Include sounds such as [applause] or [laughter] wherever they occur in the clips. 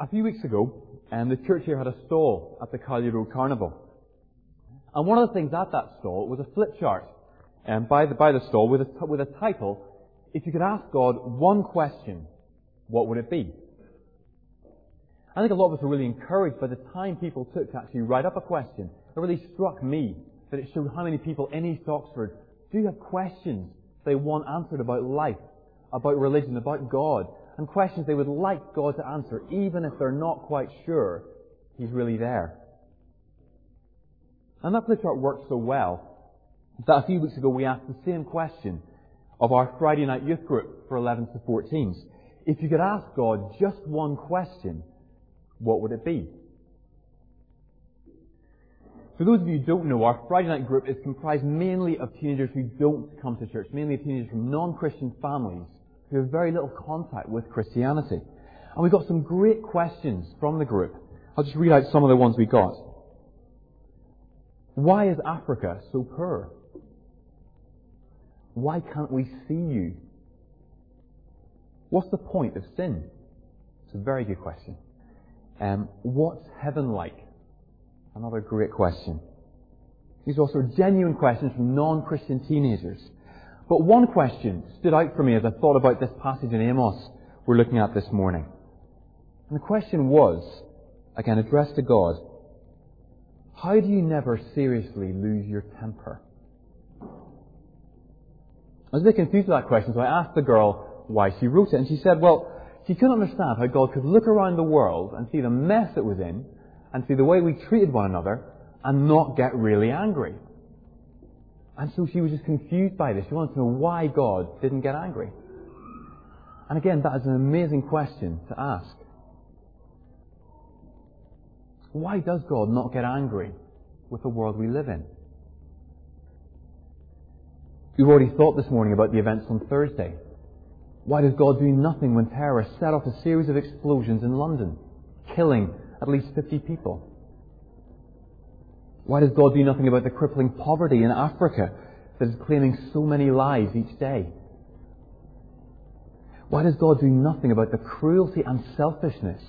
A few weeks ago, um, the church here had a stall at the Cowley Road Carnival. And one of the things at that stall was a flip chart um, by, the, by the stall with a, with a title, If you could ask God one question, what would it be? I think a lot of us were really encouraged by the time people took to actually write up a question. It really struck me that it showed how many people in East Oxford do have questions they want answered about life, about religion, about God, and questions they would like God to answer, even if they're not quite sure He's really there. And that flip chart worked so well that a few weeks ago we asked the same question of our Friday night youth group for 11s to 14s. If you could ask God just one question, what would it be? For those of you who don't know, our Friday night group is comprised mainly of teenagers who don't come to church, mainly teenagers from non-Christian families who have very little contact with Christianity. And we got some great questions from the group. I'll just read out some of the ones we got. Why is Africa so poor? Why can't we see you? What's the point of sin? It's a very good question. Um, what's heaven like? Another great question. These are also genuine questions from non-Christian teenagers. But one question stood out for me as I thought about this passage in Amos we're looking at this morning. And the question was, again addressed to God, how do you never seriously lose your temper? I was a bit confused with that question, so I asked the girl why she wrote it, and she said, well, she couldn't understand how God could look around the world and see the mess it was in, and see the way we treated one another, and not get really angry. And so she was just confused by this. She wanted to know why God didn't get angry. And again, that is an amazing question to ask. Why does God not get angry with the world we live in? We've already thought this morning about the events on Thursday. Why does God do nothing when terrorists set off a series of explosions in London, killing at least 50 people? Why does God do nothing about the crippling poverty in Africa that is claiming so many lives each day? Why does God do nothing about the cruelty and selfishness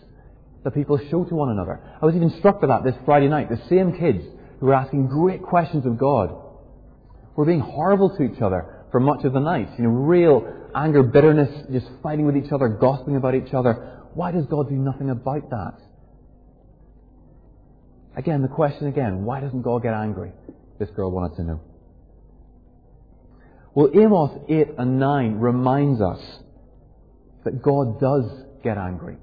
that people show to one another? I was even struck by that this Friday night. The same kids who were asking great questions of God were being horrible to each other for much of the night. You know, real anger, bitterness, just fighting with each other, gossiping about each other. Why does God do nothing about that? Again, the question again, why doesn't God get angry? This girl wanted to know. Well, Amos 8 and 9 reminds us that God does get angry.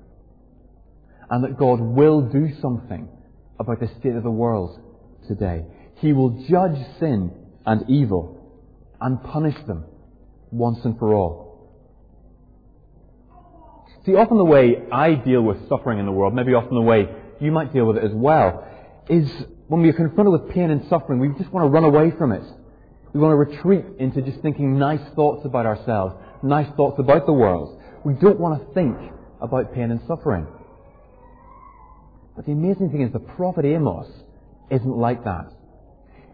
And that God will do something about the state of the world today. He will judge sin and evil and punish them once and for all. See, often the way I deal with suffering in the world, maybe often the way you might deal with it as well, is when we are confronted with pain and suffering, we just want to run away from it. We want to retreat into just thinking nice thoughts about ourselves, nice thoughts about the world. We don't want to think about pain and suffering. But the amazing thing is the prophet Amos isn't like that.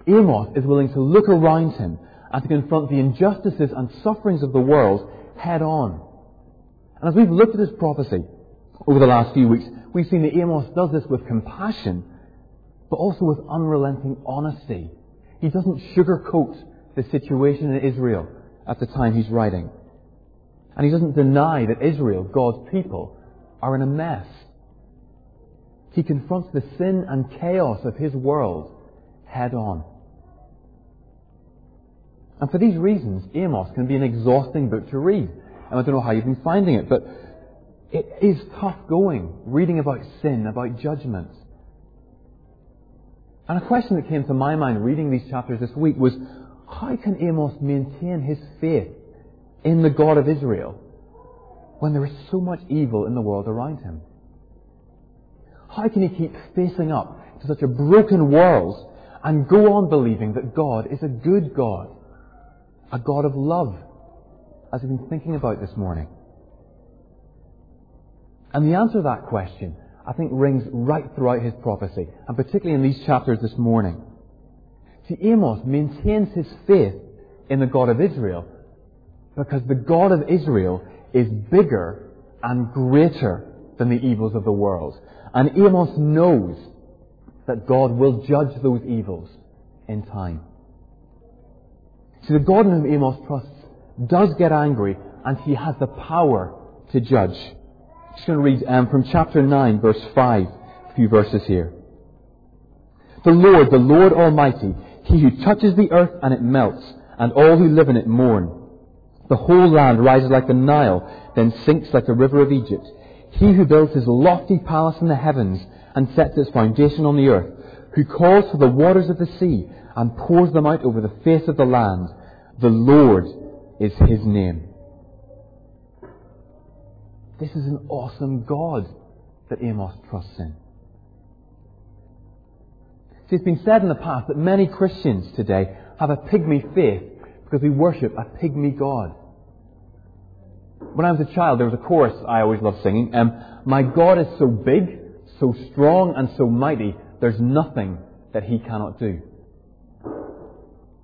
Amos is willing to look around him and to confront the injustices and sufferings of the world head on. And as we've looked at this prophecy over the last few weeks, we've seen that Amos does this with compassion but also with unrelenting honesty. He doesn't sugarcoat the situation in Israel at the time he's writing. And he doesn't deny that Israel, God's people, are in a mess. He confronts the sin and chaos of his world head on. And for these reasons, Amos can be an exhausting book to read. And I don't know how you've been finding it, but it is tough going, reading about sin, about judgment. And a question that came to my mind reading these chapters this week was, how can Amos maintain his faith in the God of Israel when there is so much evil in the world around him? How can he keep facing up to such a broken world and go on believing that God is a good God, a God of love, as we've been thinking about this morning? And the answer to that question I think rings right throughout his prophecy, and particularly in these chapters this morning. See, Amos maintains his faith in the God of Israel because the God of Israel is bigger and greater than the evils of the world. And Amos knows that God will judge those evils in time. See, the God in whom Amos trusts does get angry, and he has the power to judge. Just going to read um, from chapter 9, verse 5, a few verses here. The Lord, the Lord Almighty, he who touches the earth and it melts, and all who live in it mourn. The whole land rises like the Nile, then sinks like the river of Egypt. He who builds his lofty palace in the heavens and sets its foundation on the earth, who calls for the waters of the sea and pours them out over the face of the land. The Lord is his name. This is an awesome God that Amos trusts in. See, it's been said in the past that many Christians today have a pygmy faith because we worship a pygmy God. When I was a child, there was a chorus I always loved singing. Um, My God is so big, so strong, and so mighty, there's nothing that he cannot do.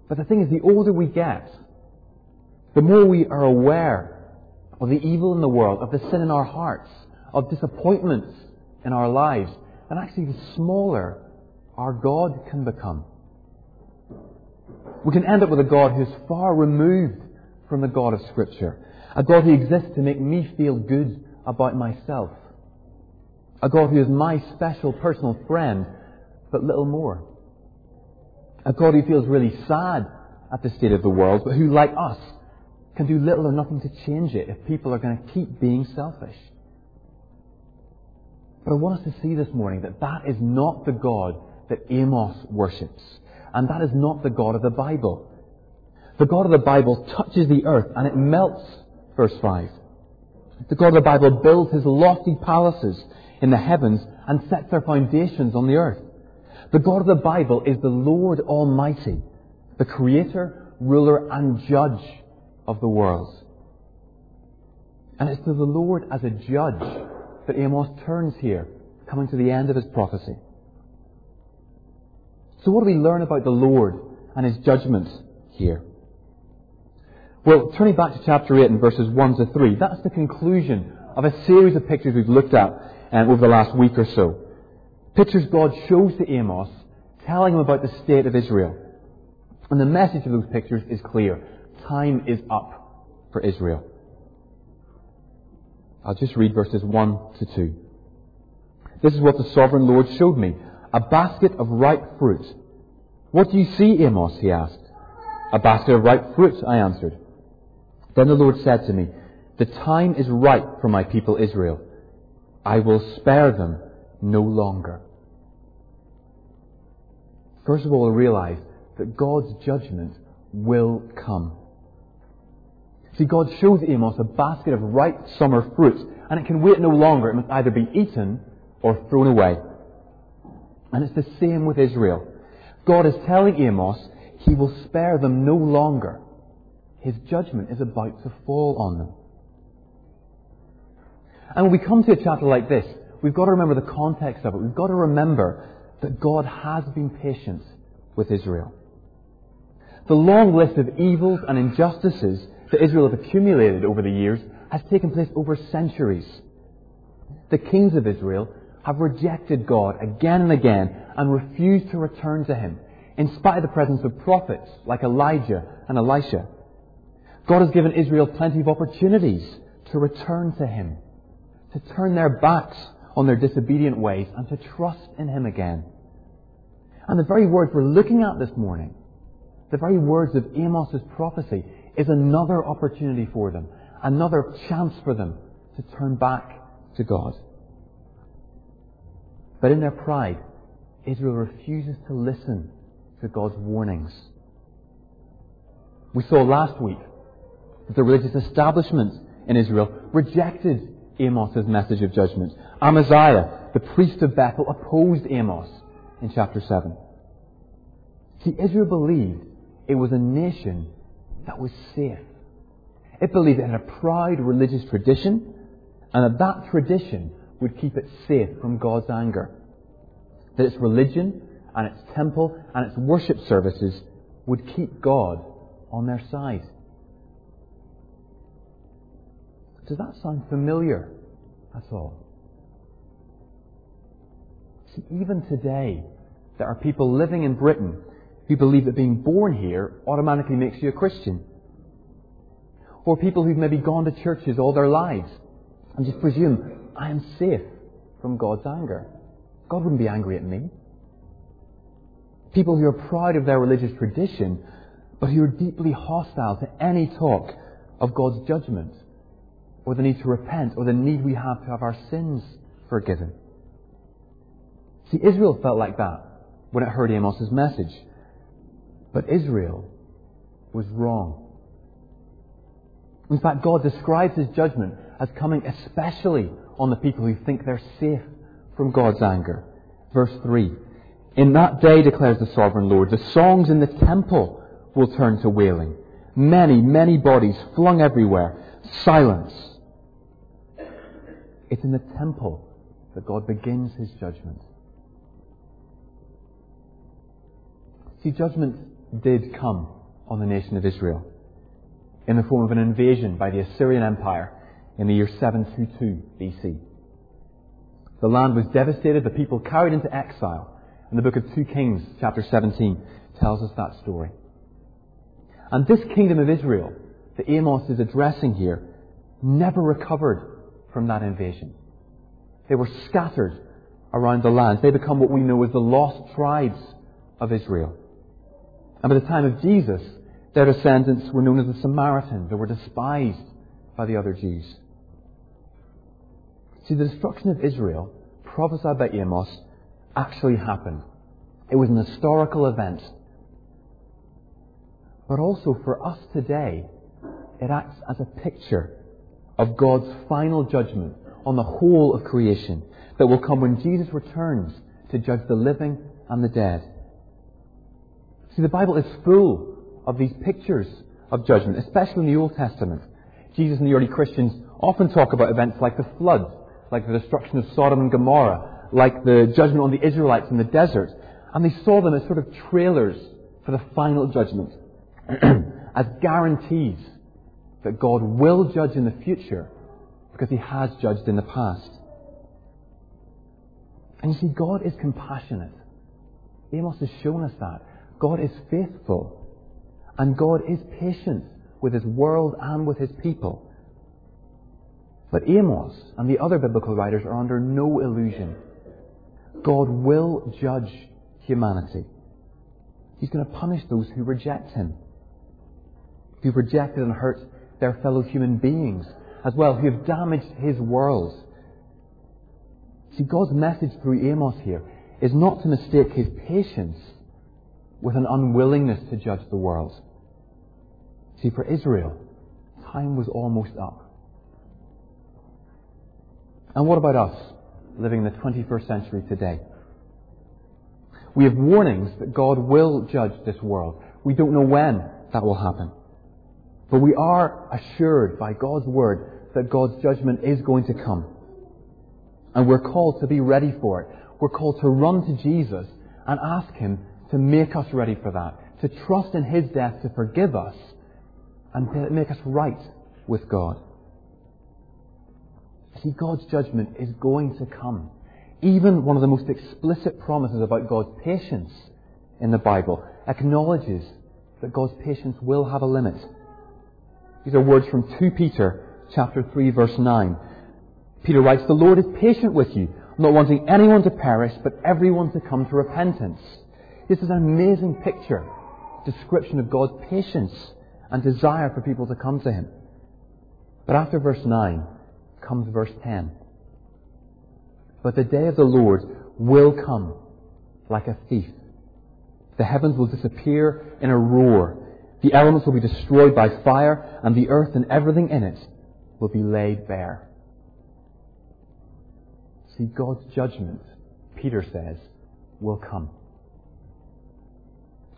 But the thing is, the older we get, the more we are aware of the evil in the world, of the sin in our hearts, of disappointments in our lives, and actually the smaller our God can become. We can end up with a God who's far removed from the God of Scripture. A God who exists to make me feel good about myself. A God who is my special personal friend, but little more. A God who feels really sad at the state of the world, but who, like us, can do little or nothing to change it if people are going to keep being selfish. But I want us to see this morning that that is not the God that Amos worships. And that is not the God of the Bible. The God of the Bible touches the earth and it melts, verse 5. The God of the Bible builds his lofty palaces in the heavens and sets their foundations on the earth. The God of the Bible is the Lord Almighty, the creator, ruler, and judge of the world. And it's to the Lord as a judge that Amos turns here, coming to the end of his prophecy. So what do we learn about the Lord and his judgment here? Well, turning back to chapter 8 and verses 1 to 3, that's the conclusion of a series of pictures we've looked at um, over the last week or so. Pictures God shows to Amos, telling him about the state of Israel. And the message of those pictures is clear. Time is up for Israel. I'll just read verses 1 to 2. This is what the sovereign Lord showed me a basket of ripe fruit. What do you see, Amos? he asked. A basket of ripe fruit, I answered. Then the Lord said to me, The time is ripe for my people Israel. I will spare them no longer. First of all, realize that God's judgment will come. See, God shows Amos a basket of ripe summer fruit, and it can wait no longer. It must either be eaten or thrown away. And it's the same with Israel. God is telling Amos he will spare them no longer. His judgment is about to fall on them. And when we come to a chapter like this, we've got to remember the context of it. We've got to remember that God has been patient with Israel. The long list of evils and injustices that Israel have accumulated over the years has taken place over centuries. The kings of Israel have rejected God again and again and refused to return to Him, in spite of the presence of prophets like Elijah and Elisha. God has given Israel plenty of opportunities to return to Him, to turn their backs on their disobedient ways and to trust in Him again. And the very words we're looking at this morning, the very words of Amos's prophecy, is another opportunity for them, another chance for them to turn back to God. But in their pride, Israel refuses to listen to God's warnings. We saw last week that the religious establishment in Israel rejected Amos' message of judgment. Amaziah, the priest of Bethel, opposed Amos in chapter 7. See, Israel believed it was a nation that was safe. It believed it had a proud religious tradition, and that that tradition would keep it safe from God's anger. That its religion and its temple and its worship services would keep God on their side. Does that sound familiar at all? See, even today, there are people living in Britain who believe that being born here automatically makes you a Christian. Or people who've maybe gone to churches all their lives and just presume, I am safe from God's anger. God wouldn't be angry at me. People who are proud of their religious tradition, but who are deeply hostile to any talk of God's judgment, or the need to repent, or the need we have to have our sins forgiven. See, Israel felt like that when it heard Amos's message. But Israel was wrong. In fact, God describes his judgment as coming especially on the people who think they're safe from God's anger. Verse 3. In that day, declares the sovereign Lord, the songs in the temple will turn to wailing. Many, many bodies flung everywhere. Silence. It's in the temple that God begins his judgment. See, judgment did come on the nation of Israel in the form of an invasion by the Assyrian Empire in the year 722 BC. The land was devastated, the people carried into exile. And the book of 2 Kings, chapter 17, tells us that story. And this kingdom of Israel that Amos is addressing here never recovered from that invasion. They were scattered around the land. They become what we know as the lost tribes of Israel. And by the time of Jesus, their descendants were known as the Samaritans. They were despised by the other Jews. See, the destruction of Israel, prophesied by Amos, actually happened. It was an historical event. But also for us today, it acts as a picture of God's final judgment on the whole of creation that will come when Jesus returns to judge the living and the dead. See, the Bible is full of these pictures of judgment, especially in the Old Testament. Jesus and the early Christians often talk about events like the flood, like the destruction of Sodom and Gomorrah, like the judgment on the Israelites in the desert. And they saw them as sort of trailers for the final judgment, [clears throat] as guarantees that God will judge in the future because he has judged in the past. And you see, God is compassionate. Amos has shown us that. God is faithful. And God is patient with his world and with his people. But Amos and the other biblical writers are under no illusion. God will judge humanity. He's going to punish those who reject him, who've rejected and hurt their fellow human beings as well, who have damaged his world. See, God's message through Amos here is not to mistake his patience with an unwillingness to judge the world. See, for Israel, time was almost up. And what about us, living in the 21st century today? We have warnings that God will judge this world. We don't know when that will happen. But we are assured by God's word that God's judgment is going to come. And we're called to be ready for it. We're called to run to Jesus and ask Him to make us ready for that, to trust in His death to forgive us and to make us right with God. See, God's judgment is going to come. Even one of the most explicit promises about God's patience in the Bible acknowledges that God's patience will have a limit. These are words from 2 Peter chapter 3 verse 9. Peter writes, The Lord is patient with you, not wanting anyone to perish, but everyone to come to repentance. This is an amazing picture, description of God's patience and desire for people to come to Him. But after verse 9 comes verse 10. But the day of the Lord will come like a thief. The heavens will disappear in a roar. The elements will be destroyed by fire, and the earth and everything in it will be laid bare. See, God's judgment, Peter says, will come.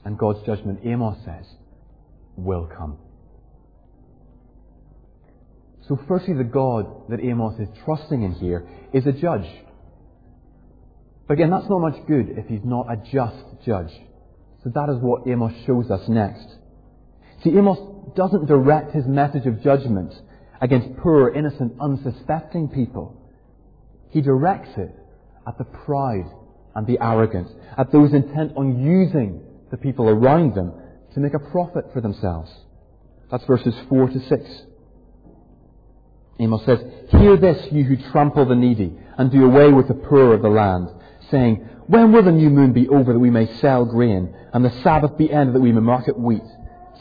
And God's judgment, Amos says, will come. So firstly, the God that Amos is trusting in here is a judge. But again, that's not much good if he's not a just judge. So that is what Amos shows us next. See, Amos doesn't direct his message of judgment against poor, innocent, unsuspecting people. He directs it at the pride and the arrogant, at those intent on using the people around them to make a profit for themselves. That's verses 4 to 6. Amos says, Hear this, you who trample the needy and do away with the poor of the land, saying, When will the new moon be over that we may sell grain, and the Sabbath be ended that we may market wheat,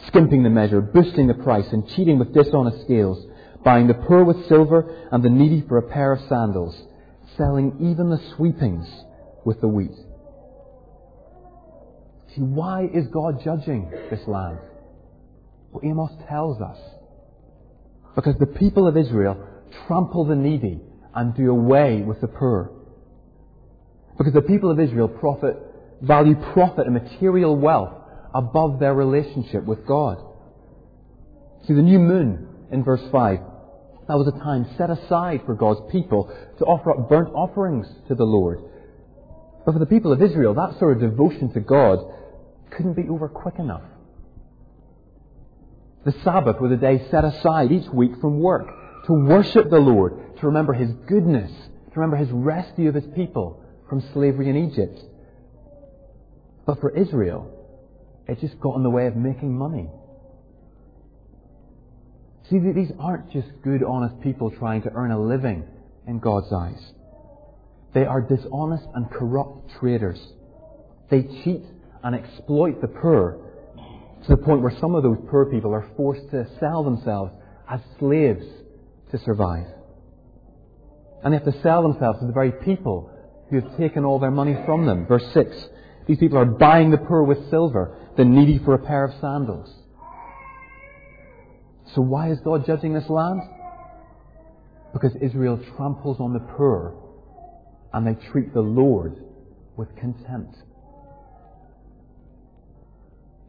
skimping the measure, boosting the price, and cheating with dishonest scales, buying the poor with silver and the needy for a pair of sandals, selling even the sweepings with the wheat. See, why is God judging this land? Well, Amos tells us. Because the people of Israel trample the needy and do away with the poor. Because the people of Israel profit, value profit and material wealth above their relationship with God. See, the new moon in verse 5, that was a time set aside for God's people to offer up burnt offerings to the Lord. But for the people of Israel, that sort of devotion to God couldn't be over quick enough. The Sabbath was a day set aside each week from work to worship the Lord, to remember His goodness, to remember His rescue of His people from slavery in Egypt. But for Israel, it just got in the way of making money. See, these aren't just good, honest people trying to earn a living in God's eyes. They are dishonest and corrupt traders. They cheat and exploit the poor to the point where some of those poor people are forced to sell themselves as slaves to survive. And they have to sell themselves to the very people who have taken all their money from them. Verse 6. These people are buying the poor with silver, the needy for a pair of sandals. So why is God judging this land? Because Israel tramples on the poor and they treat the Lord with contempt.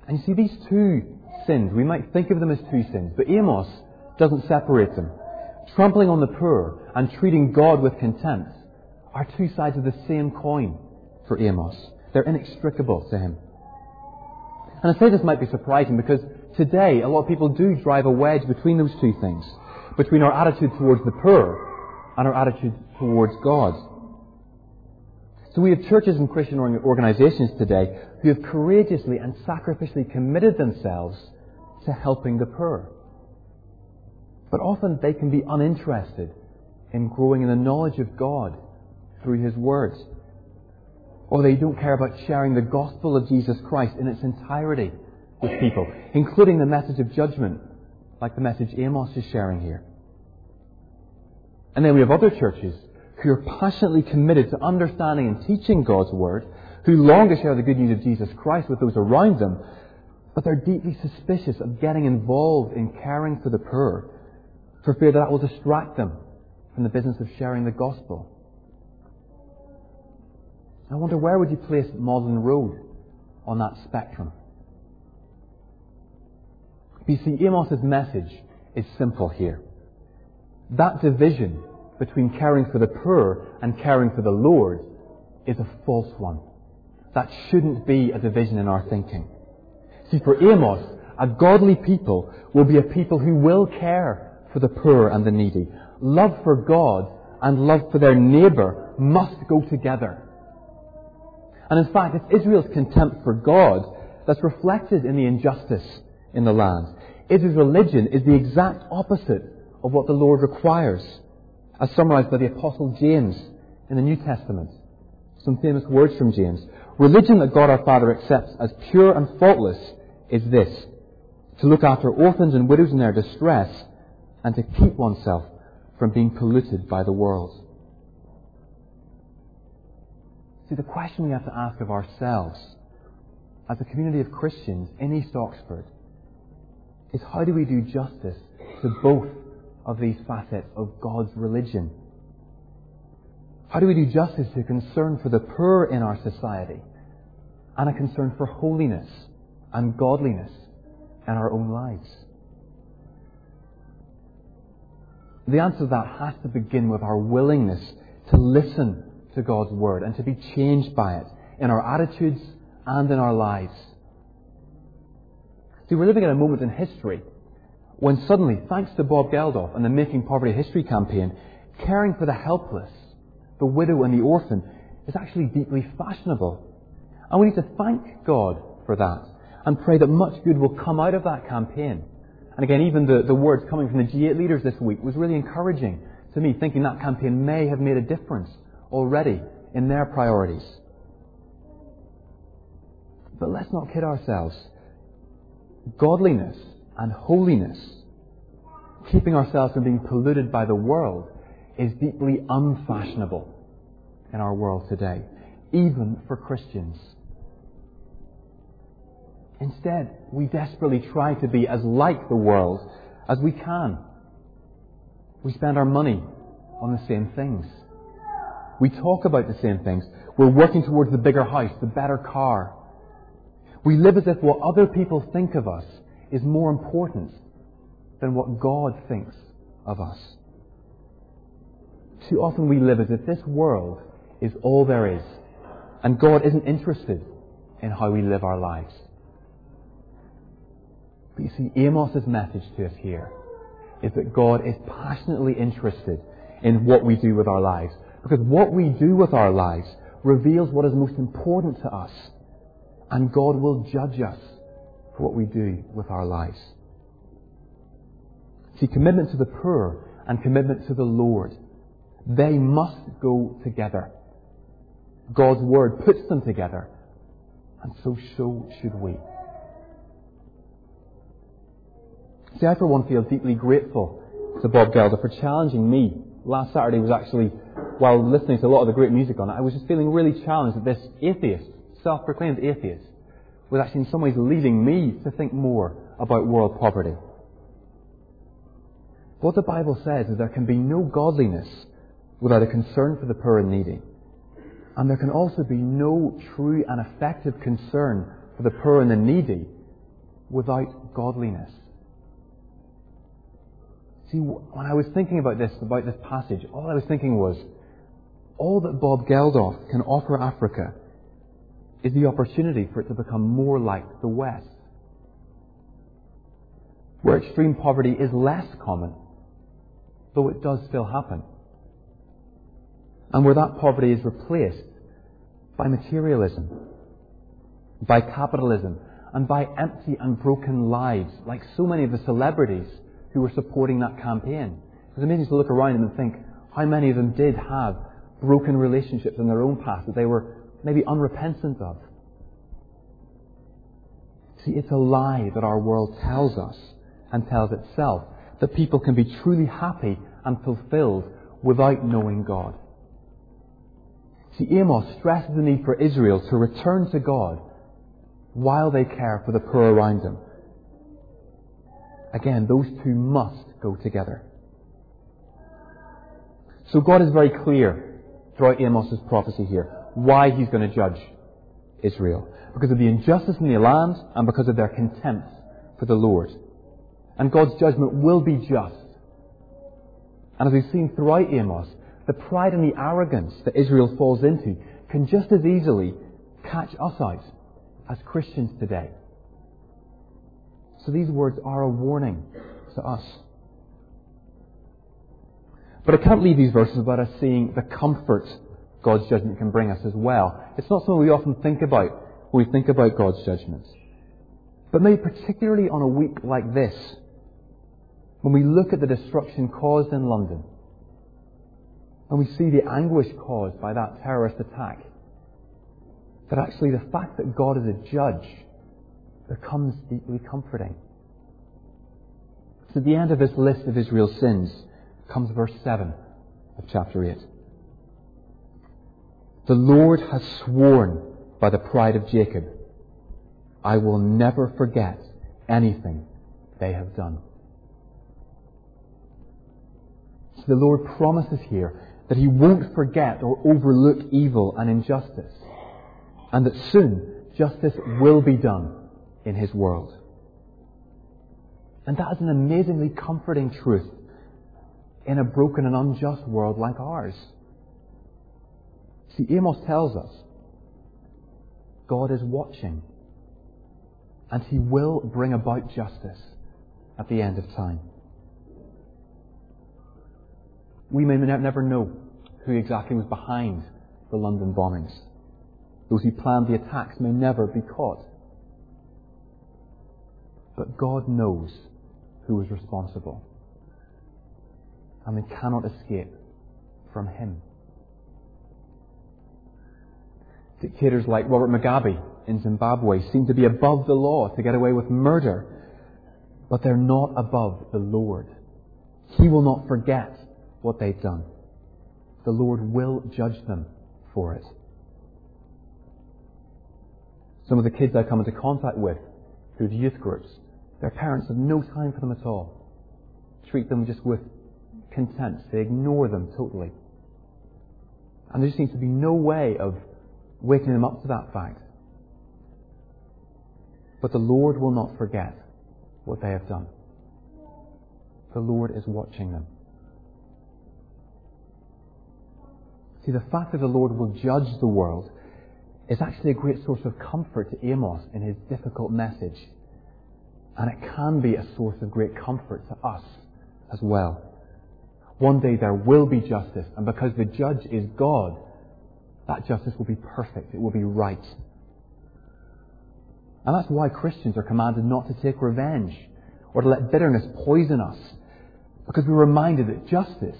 And you see, these two sins, we might think of them as two sins, but Amos doesn't separate them. Trampling on the poor and treating God with contempt are two sides of the same coin for Amos. They're inextricable to him. And I say this might be surprising because today a lot of people do drive a wedge between those two things, between our attitude towards the poor and our attitude towards God. So we have churches and Christian organizations today who have courageously and sacrificially committed themselves to helping the poor. But often they can be uninterested in growing in the knowledge of God through His words. Or they don't care about sharing the gospel of Jesus Christ in its entirety with people, including the message of judgment, like the message Amos is sharing here. And then we have other churches who are passionately committed to understanding and teaching God's Word, who long to share the good news of Jesus Christ with those around them, but they're deeply suspicious of getting involved in caring for the poor, for fear that that will distract them from the business of sharing the gospel. I wonder where would you place Magdalen Road on that spectrum? You see, Amos's message is simple here. That division between caring for the poor and caring for the Lord is a false one. That shouldn't be a division in our thinking. See, for Amos, a godly people will be a people who will care for the poor and the needy. Love for God and love for their neighbour must go together. And in fact, it's Israel's contempt for God that's reflected in the injustice in the land. Israel's religion is the exact opposite of what the Lord requires as summarized by the Apostle James in the New Testament. Some famous words from James. Religion that God our Father accepts as pure and faultless is this to look after orphans and widows in their distress and to keep oneself from being polluted by the world. See, the question we have to ask of ourselves as a community of Christians in East Oxford is how do we do justice to both of these facets of God's religion? How do we do justice to a concern for the poor in our society and a concern for holiness and godliness in our own lives? The answer to that has to begin with our willingness to listen to God's Word and to be changed by it in our attitudes and in our lives. See, we're living at a moment in history when suddenly, thanks to Bob Geldof and the Making Poverty History campaign, caring for the helpless, the widow and the orphan is actually deeply fashionable. And we need to thank God for that and pray that much good will come out of that campaign. And again, even the, the words coming from the G8 leaders this week was really encouraging to me, thinking that campaign may have made a difference already in their priorities. But let's not kid ourselves. Godliness and holiness, keeping ourselves from being polluted by the world, is deeply unfashionable in our world today, even for Christians. Instead, we desperately try to be as like the world as we can. We spend our money on the same things. We talk about the same things. We're working towards the bigger house, the better car. We live as if what other people think of us is more important than what God thinks of us. Too often we live as if this world is all there is, and God isn't interested in how we live our lives. But you see, Amos's message to us here is that God is passionately interested in what we do with our lives. Because what we do with our lives reveals what is most important to us. And God will judge us for what we do with our lives. See, commitment to the poor and commitment to the Lord, they must go together. God's Word puts them together. And so, so should we. See, I for one feel deeply grateful to Bob Geldof for challenging me. Last Saturday was actually, while listening to a lot of the great music on it, I was just feeling really challenged that this atheist, self-proclaimed atheist, was actually in some ways leading me to think more about world poverty. What the Bible says is there can be no godliness without a concern for the poor and needy. And there can also be no true and effective concern for the poor and the needy without godliness. See, when I was thinking about this, about this passage, all I was thinking was, all that Bob Geldof can offer Africa is the opportunity for it to become more like the West, where extreme poverty is less common, though it does still happen, and where that poverty is replaced by materialism, by capitalism, and by empty and broken lives, like so many of the celebrities who were supporting that campaign. It was amazing to look around and think how many of them did have broken relationships in their own past that they were maybe unrepentant of. See, it's a lie that our world tells us and tells itself that people can be truly happy and fulfilled without knowing God. See, Amos stresses the need for Israel to return to God while they care for the poor around them. Again, those two must go together. So God is very clear throughout Amos's prophecy here why he's going to judge Israel. Because of the injustice in the land and because of their contempt for the Lord. And God's judgment will be just. And as we've seen throughout Amos, the pride and the arrogance that Israel falls into can just as easily catch us out as Christians today. So these words are a warning to us. But I can't leave these verses without us seeing the comfort God's judgment can bring us as well. It's not something we often think about when we think about God's judgments. But maybe particularly on a week like this, when we look at the destruction caused in London, and we see the anguish caused by that terrorist attack, that actually the fact that God is a judge becomes deeply comforting. So at the end of this list of Israel's sins comes verse 7 of chapter 8. The Lord has sworn by the pride of Jacob, I will never forget anything they have done. So the Lord promises here that He won't forget or overlook evil and injustice, and that soon justice will be done in his world. And that is an amazingly comforting truth in a broken and unjust world like ours. See, Amos tells us God is watching and he will bring about justice at the end of time. We may never know who exactly was behind the London bombings. Those who planned the attacks may never be caught. But God knows who is responsible. And they cannot escape from Him. Dictators like Robert Mugabe in Zimbabwe seem to be above the law to get away with murder, but they're not above the Lord. He will not forget what they've done. The Lord will judge them for it. Some of the kids I come into contact with through the youth groups, their parents have no time for them at all. Treat them just with contempt. They ignore them totally. And there just seems to be no way of waking them up to that fact. But the Lord will not forget what they have done. The Lord is watching them. See, the fact that the Lord will judge the world is actually a great source of comfort to Amos in his difficult message. And it can be a source of great comfort to us as well. One day there will be justice, and because the judge is God, that justice will be perfect. It will be right. And that's why Christians are commanded not to take revenge or to let bitterness poison us. Because we're reminded that justice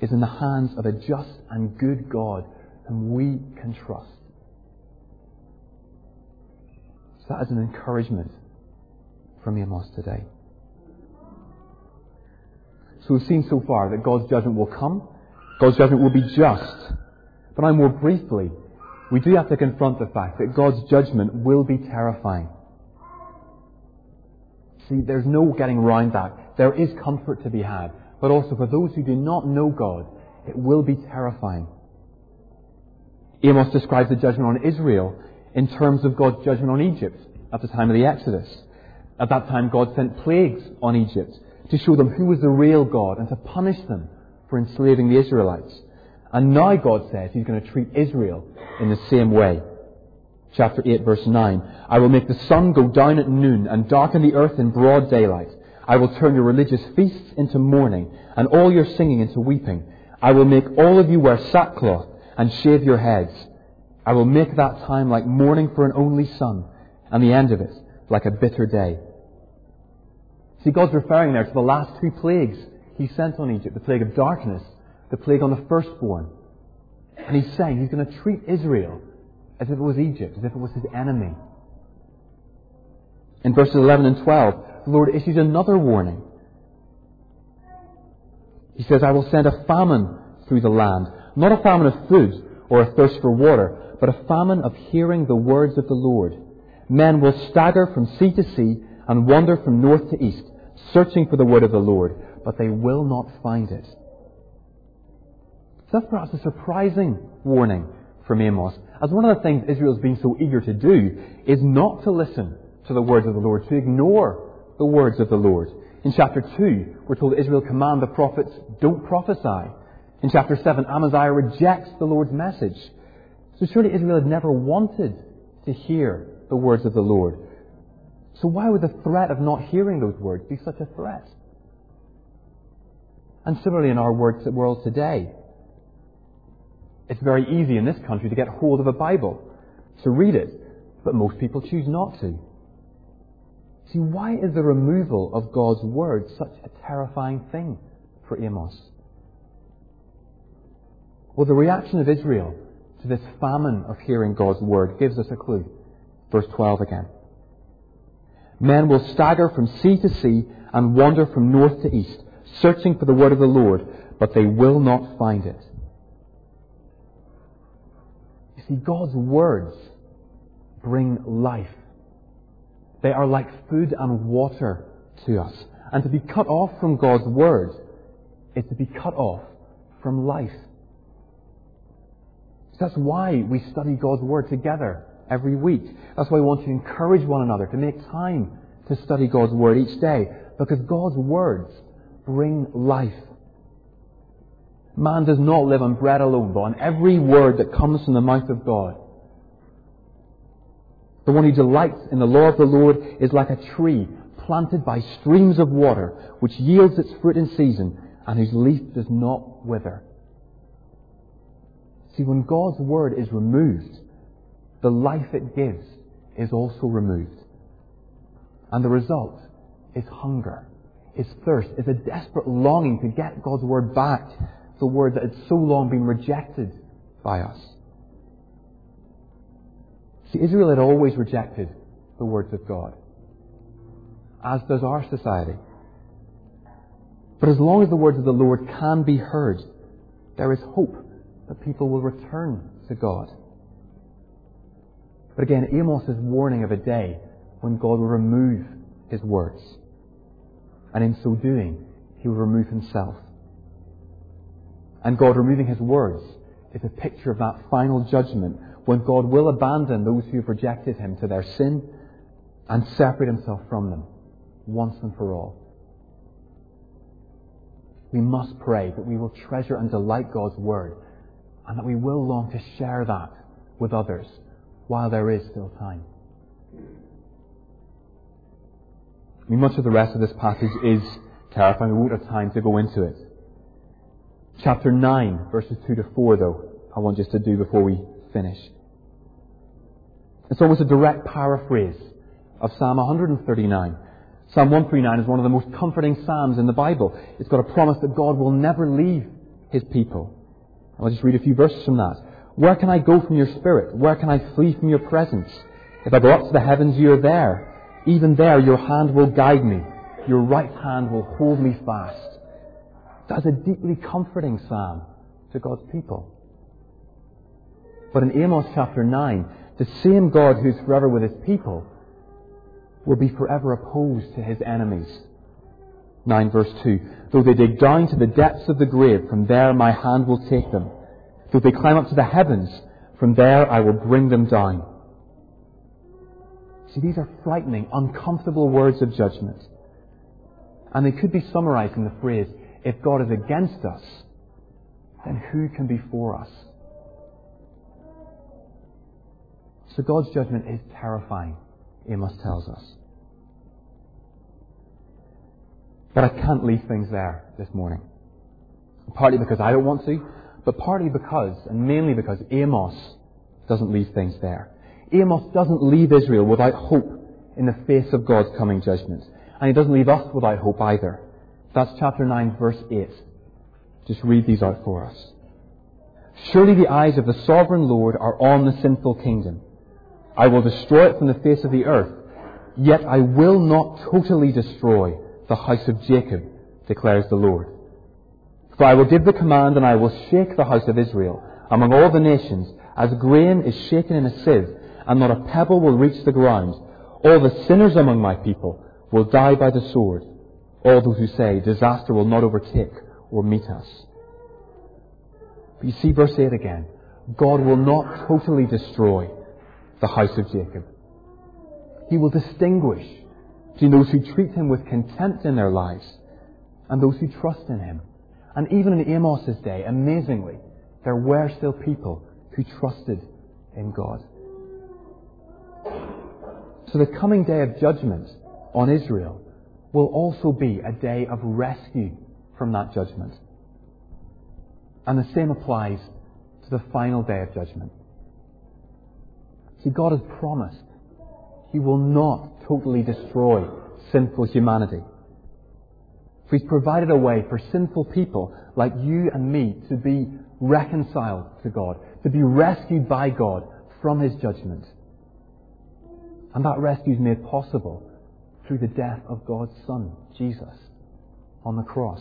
is in the hands of a just and good God whom we can trust. So that is an encouragement from Amos today. So we've seen so far that God's judgment will come, God's judgment will be just. But now more briefly, we do have to confront the fact that God's judgment will be terrifying. See, there's no getting around that. There is comfort to be had. But also for those who do not know God, it will be terrifying. Amos describes the judgment on Israel in terms of God's judgment on Egypt at the time of the Exodus. At that time, God sent plagues on Egypt to show them who was the real God and to punish them for enslaving the Israelites. And now God says He's going to treat Israel in the same way. Chapter 8 verse 9. I will make the sun go down at noon and darken the earth in broad daylight. I will turn your religious feasts into mourning and all your singing into weeping. I will make all of you wear sackcloth and shave your heads. I will make that time like mourning for an only son and the end of it like a bitter day. See, God's referring there to the last two plagues He sent on Egypt, the plague of darkness the plague on the firstborn. And he's saying he's going to treat Israel as if it was Egypt, as if it was his enemy. In verses 11 and 12, the Lord issues another warning. He says, I will send a famine through the land, not a famine of food or a thirst for water, but a famine of hearing the words of the Lord. Men will stagger from sea to sea and wander from north to east, searching for the word of the Lord, but they will not find it. So that's perhaps a surprising warning from Amos. As one of the things Israel's been so eager to do is not to listen to the words of the Lord, to ignore the words of the Lord. In chapter 2, we're told Israel command the prophets, don't prophesy. In chapter 7, Amaziah rejects the Lord's message. So surely Israel had never wanted to hear the words of the Lord. So why would the threat of not hearing those words be such a threat? And similarly in our world today, it's very easy in this country to get hold of a Bible, to read it, but most people choose not to. See, why is the removal of God's Word such a terrifying thing for Amos? Well, the reaction of Israel to this famine of hearing God's Word gives us a clue. Verse 12 again. Men will stagger from sea to sea and wander from north to east, searching for the Word of the Lord, but they will not find it. See, God's words bring life. They are like food and water to us. And to be cut off from God's word is to be cut off from life. So that's why we study God's word together every week. That's why we want to encourage one another to make time to study God's word each day. Because God's words bring life. Man does not live on bread alone, but on every word that comes from the mouth of God. The one who delights in the law of the Lord is like a tree planted by streams of water, which yields its fruit in season, and whose leaf does not wither. See, when God's word is removed, the life it gives is also removed. And the result is hunger, is thirst, is a desperate longing to get God's word back, the word that had so long been rejected by us. See, Israel had always rejected the words of God, as does our society. But as long as the words of the Lord can be heard, there is hope that people will return to God. But again, Amos is warning of a day when God will remove his words. And in so doing, he will remove himself. And God removing his words is a picture of that final judgment when God will abandon those who have rejected him to their sin and separate himself from them once and for all. We must pray that we will treasure and delight God's word and that we will long to share that with others while there is still time. I mean, much of the rest of this passage is terrifying. We won't have time to go into it. Chapter 9, verses 2 to 4, though, I want just to do before we finish. It's almost a direct paraphrase of Psalm 139. Psalm 139 is one of the most comforting psalms in the Bible. It's got a promise that God will never leave his people. I'll just read a few verses from that. Where can I go from your spirit? Where can I flee from your presence? If I go up to the heavens, you are there. Even there, your hand will guide me. Your right hand will hold me fast. That's a deeply comforting psalm to God's people. But in Amos chapter 9, the same God who's forever with his people will be forever opposed to his enemies. 9 verse 2. Though they dig down to the depths of the grave, from there my hand will take them. Though they climb up to the heavens, from there I will bring them down. See, these are frightening, uncomfortable words of judgment. And they could be summarized in the phrase, if God is against us, then who can be for us? So God's judgment is terrifying, Amos tells us. But I can't leave things there this morning. Partly because I don't want to, but partly because, and mainly because, Amos doesn't leave things there. Amos doesn't leave Israel without hope in the face of God's coming judgment. And he doesn't leave us without hope either. That's chapter 9, verse 8. Just read these out for us. Surely the eyes of the sovereign Lord are on the sinful kingdom I will destroy it from the face of the earth. Yet I will not totally destroy the house of Jacob, declares the Lord. For I will give the command and I will shake the house of Israel among all the nations as grain is shaken in a sieve and not a pebble will reach the ground. All the sinners among my people will die by the sword. All those who say disaster will not overtake or meet us. But you see verse 8 again. God will not totally destroy the house of Jacob. He will distinguish between those who treat him with contempt in their lives and those who trust in him. And even in Amos's day, amazingly, there were still people who trusted in God. So the coming day of judgment on Israel will also be a day of rescue from that judgment. And the same applies to the final day of judgment. See, God has promised He will not totally destroy sinful humanity. He's provided a way for sinful people like you and me to be reconciled to God, to be rescued by God from His judgment. And that rescue is made possible through the death of God's Son, Jesus, on the cross.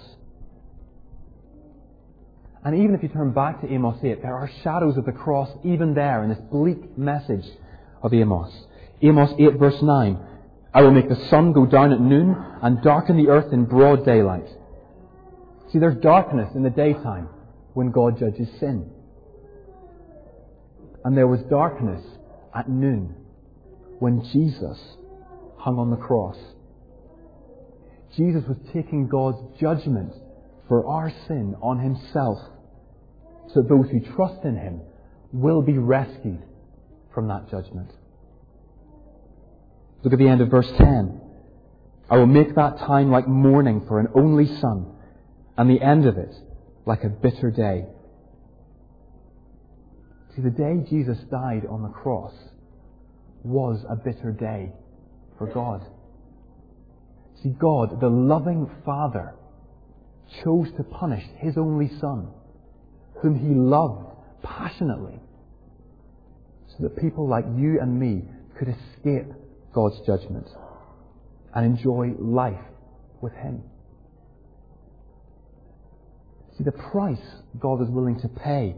And even if you turn back to Amos 8, there are shadows of the cross even there in this bleak message of Amos. Amos 8 verse 9. I will make the sun go down at noon and darken the earth in broad daylight. See, there's darkness in the daytime when God judges sin. And there was darkness at noon when Jesus hung on the cross. Jesus was taking God's judgment for our sin on himself so those who trust in him will be rescued from that judgment. Look at the end of verse 10. I will make that time like mourning for an only son, and the end of it like a bitter day. See, the day Jesus died on the cross was a bitter day for God. See, God, the loving Father, chose to punish His only Son, whom He loved passionately, so that people like you and me could escape God's judgment and enjoy life with Him. See, the price God is willing to pay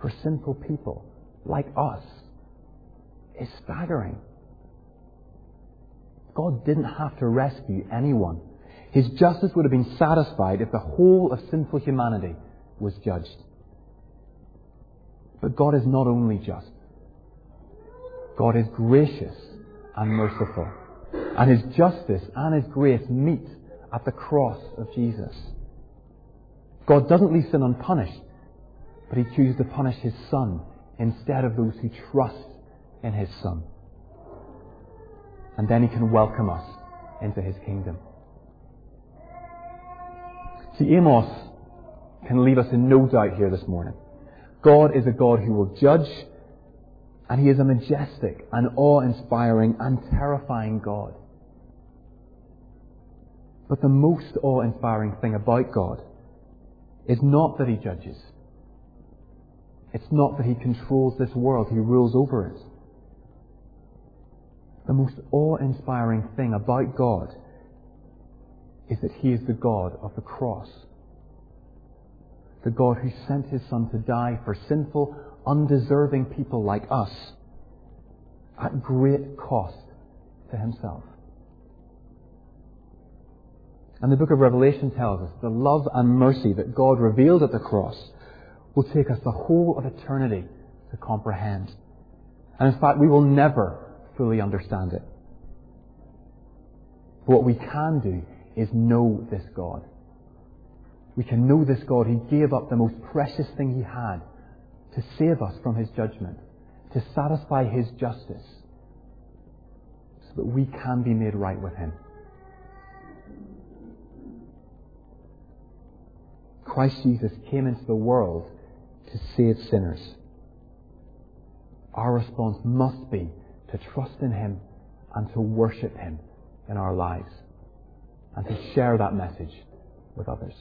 for sinful people like us is staggering. God didn't have to rescue anyone. His justice would have been satisfied if the whole of sinful humanity was judged. But God is not only just. God is gracious and merciful. And His justice and His grace meet at the cross of Jesus. God doesn't leave sin unpunished, but He chooses to punish His Son instead of those who trust in His Son. And then He can welcome us into His kingdom. See, Amos can leave us in no doubt here this morning. God is a God who will judge, and He is a majestic and awe-inspiring and terrifying God. But the most awe-inspiring thing about God is not that He judges. It's not that He controls this world, He rules over it. The most awe-inspiring thing about God is that He is the God of the cross. The God who sent His Son to die for sinful, undeserving people like us at great cost to Himself. And the book of Revelation tells us the love and mercy that God revealed at the cross will take us the whole of eternity to comprehend. And in fact, we will never fully understand it. But what we can do is know this God. We can know this God who gave up the most precious thing he had to save us from his judgment, to satisfy his justice, so that we can be made right with him. Christ Jesus came into the world to save sinners. Our response must be to trust in Him and to worship Him in our lives and to share that message with others.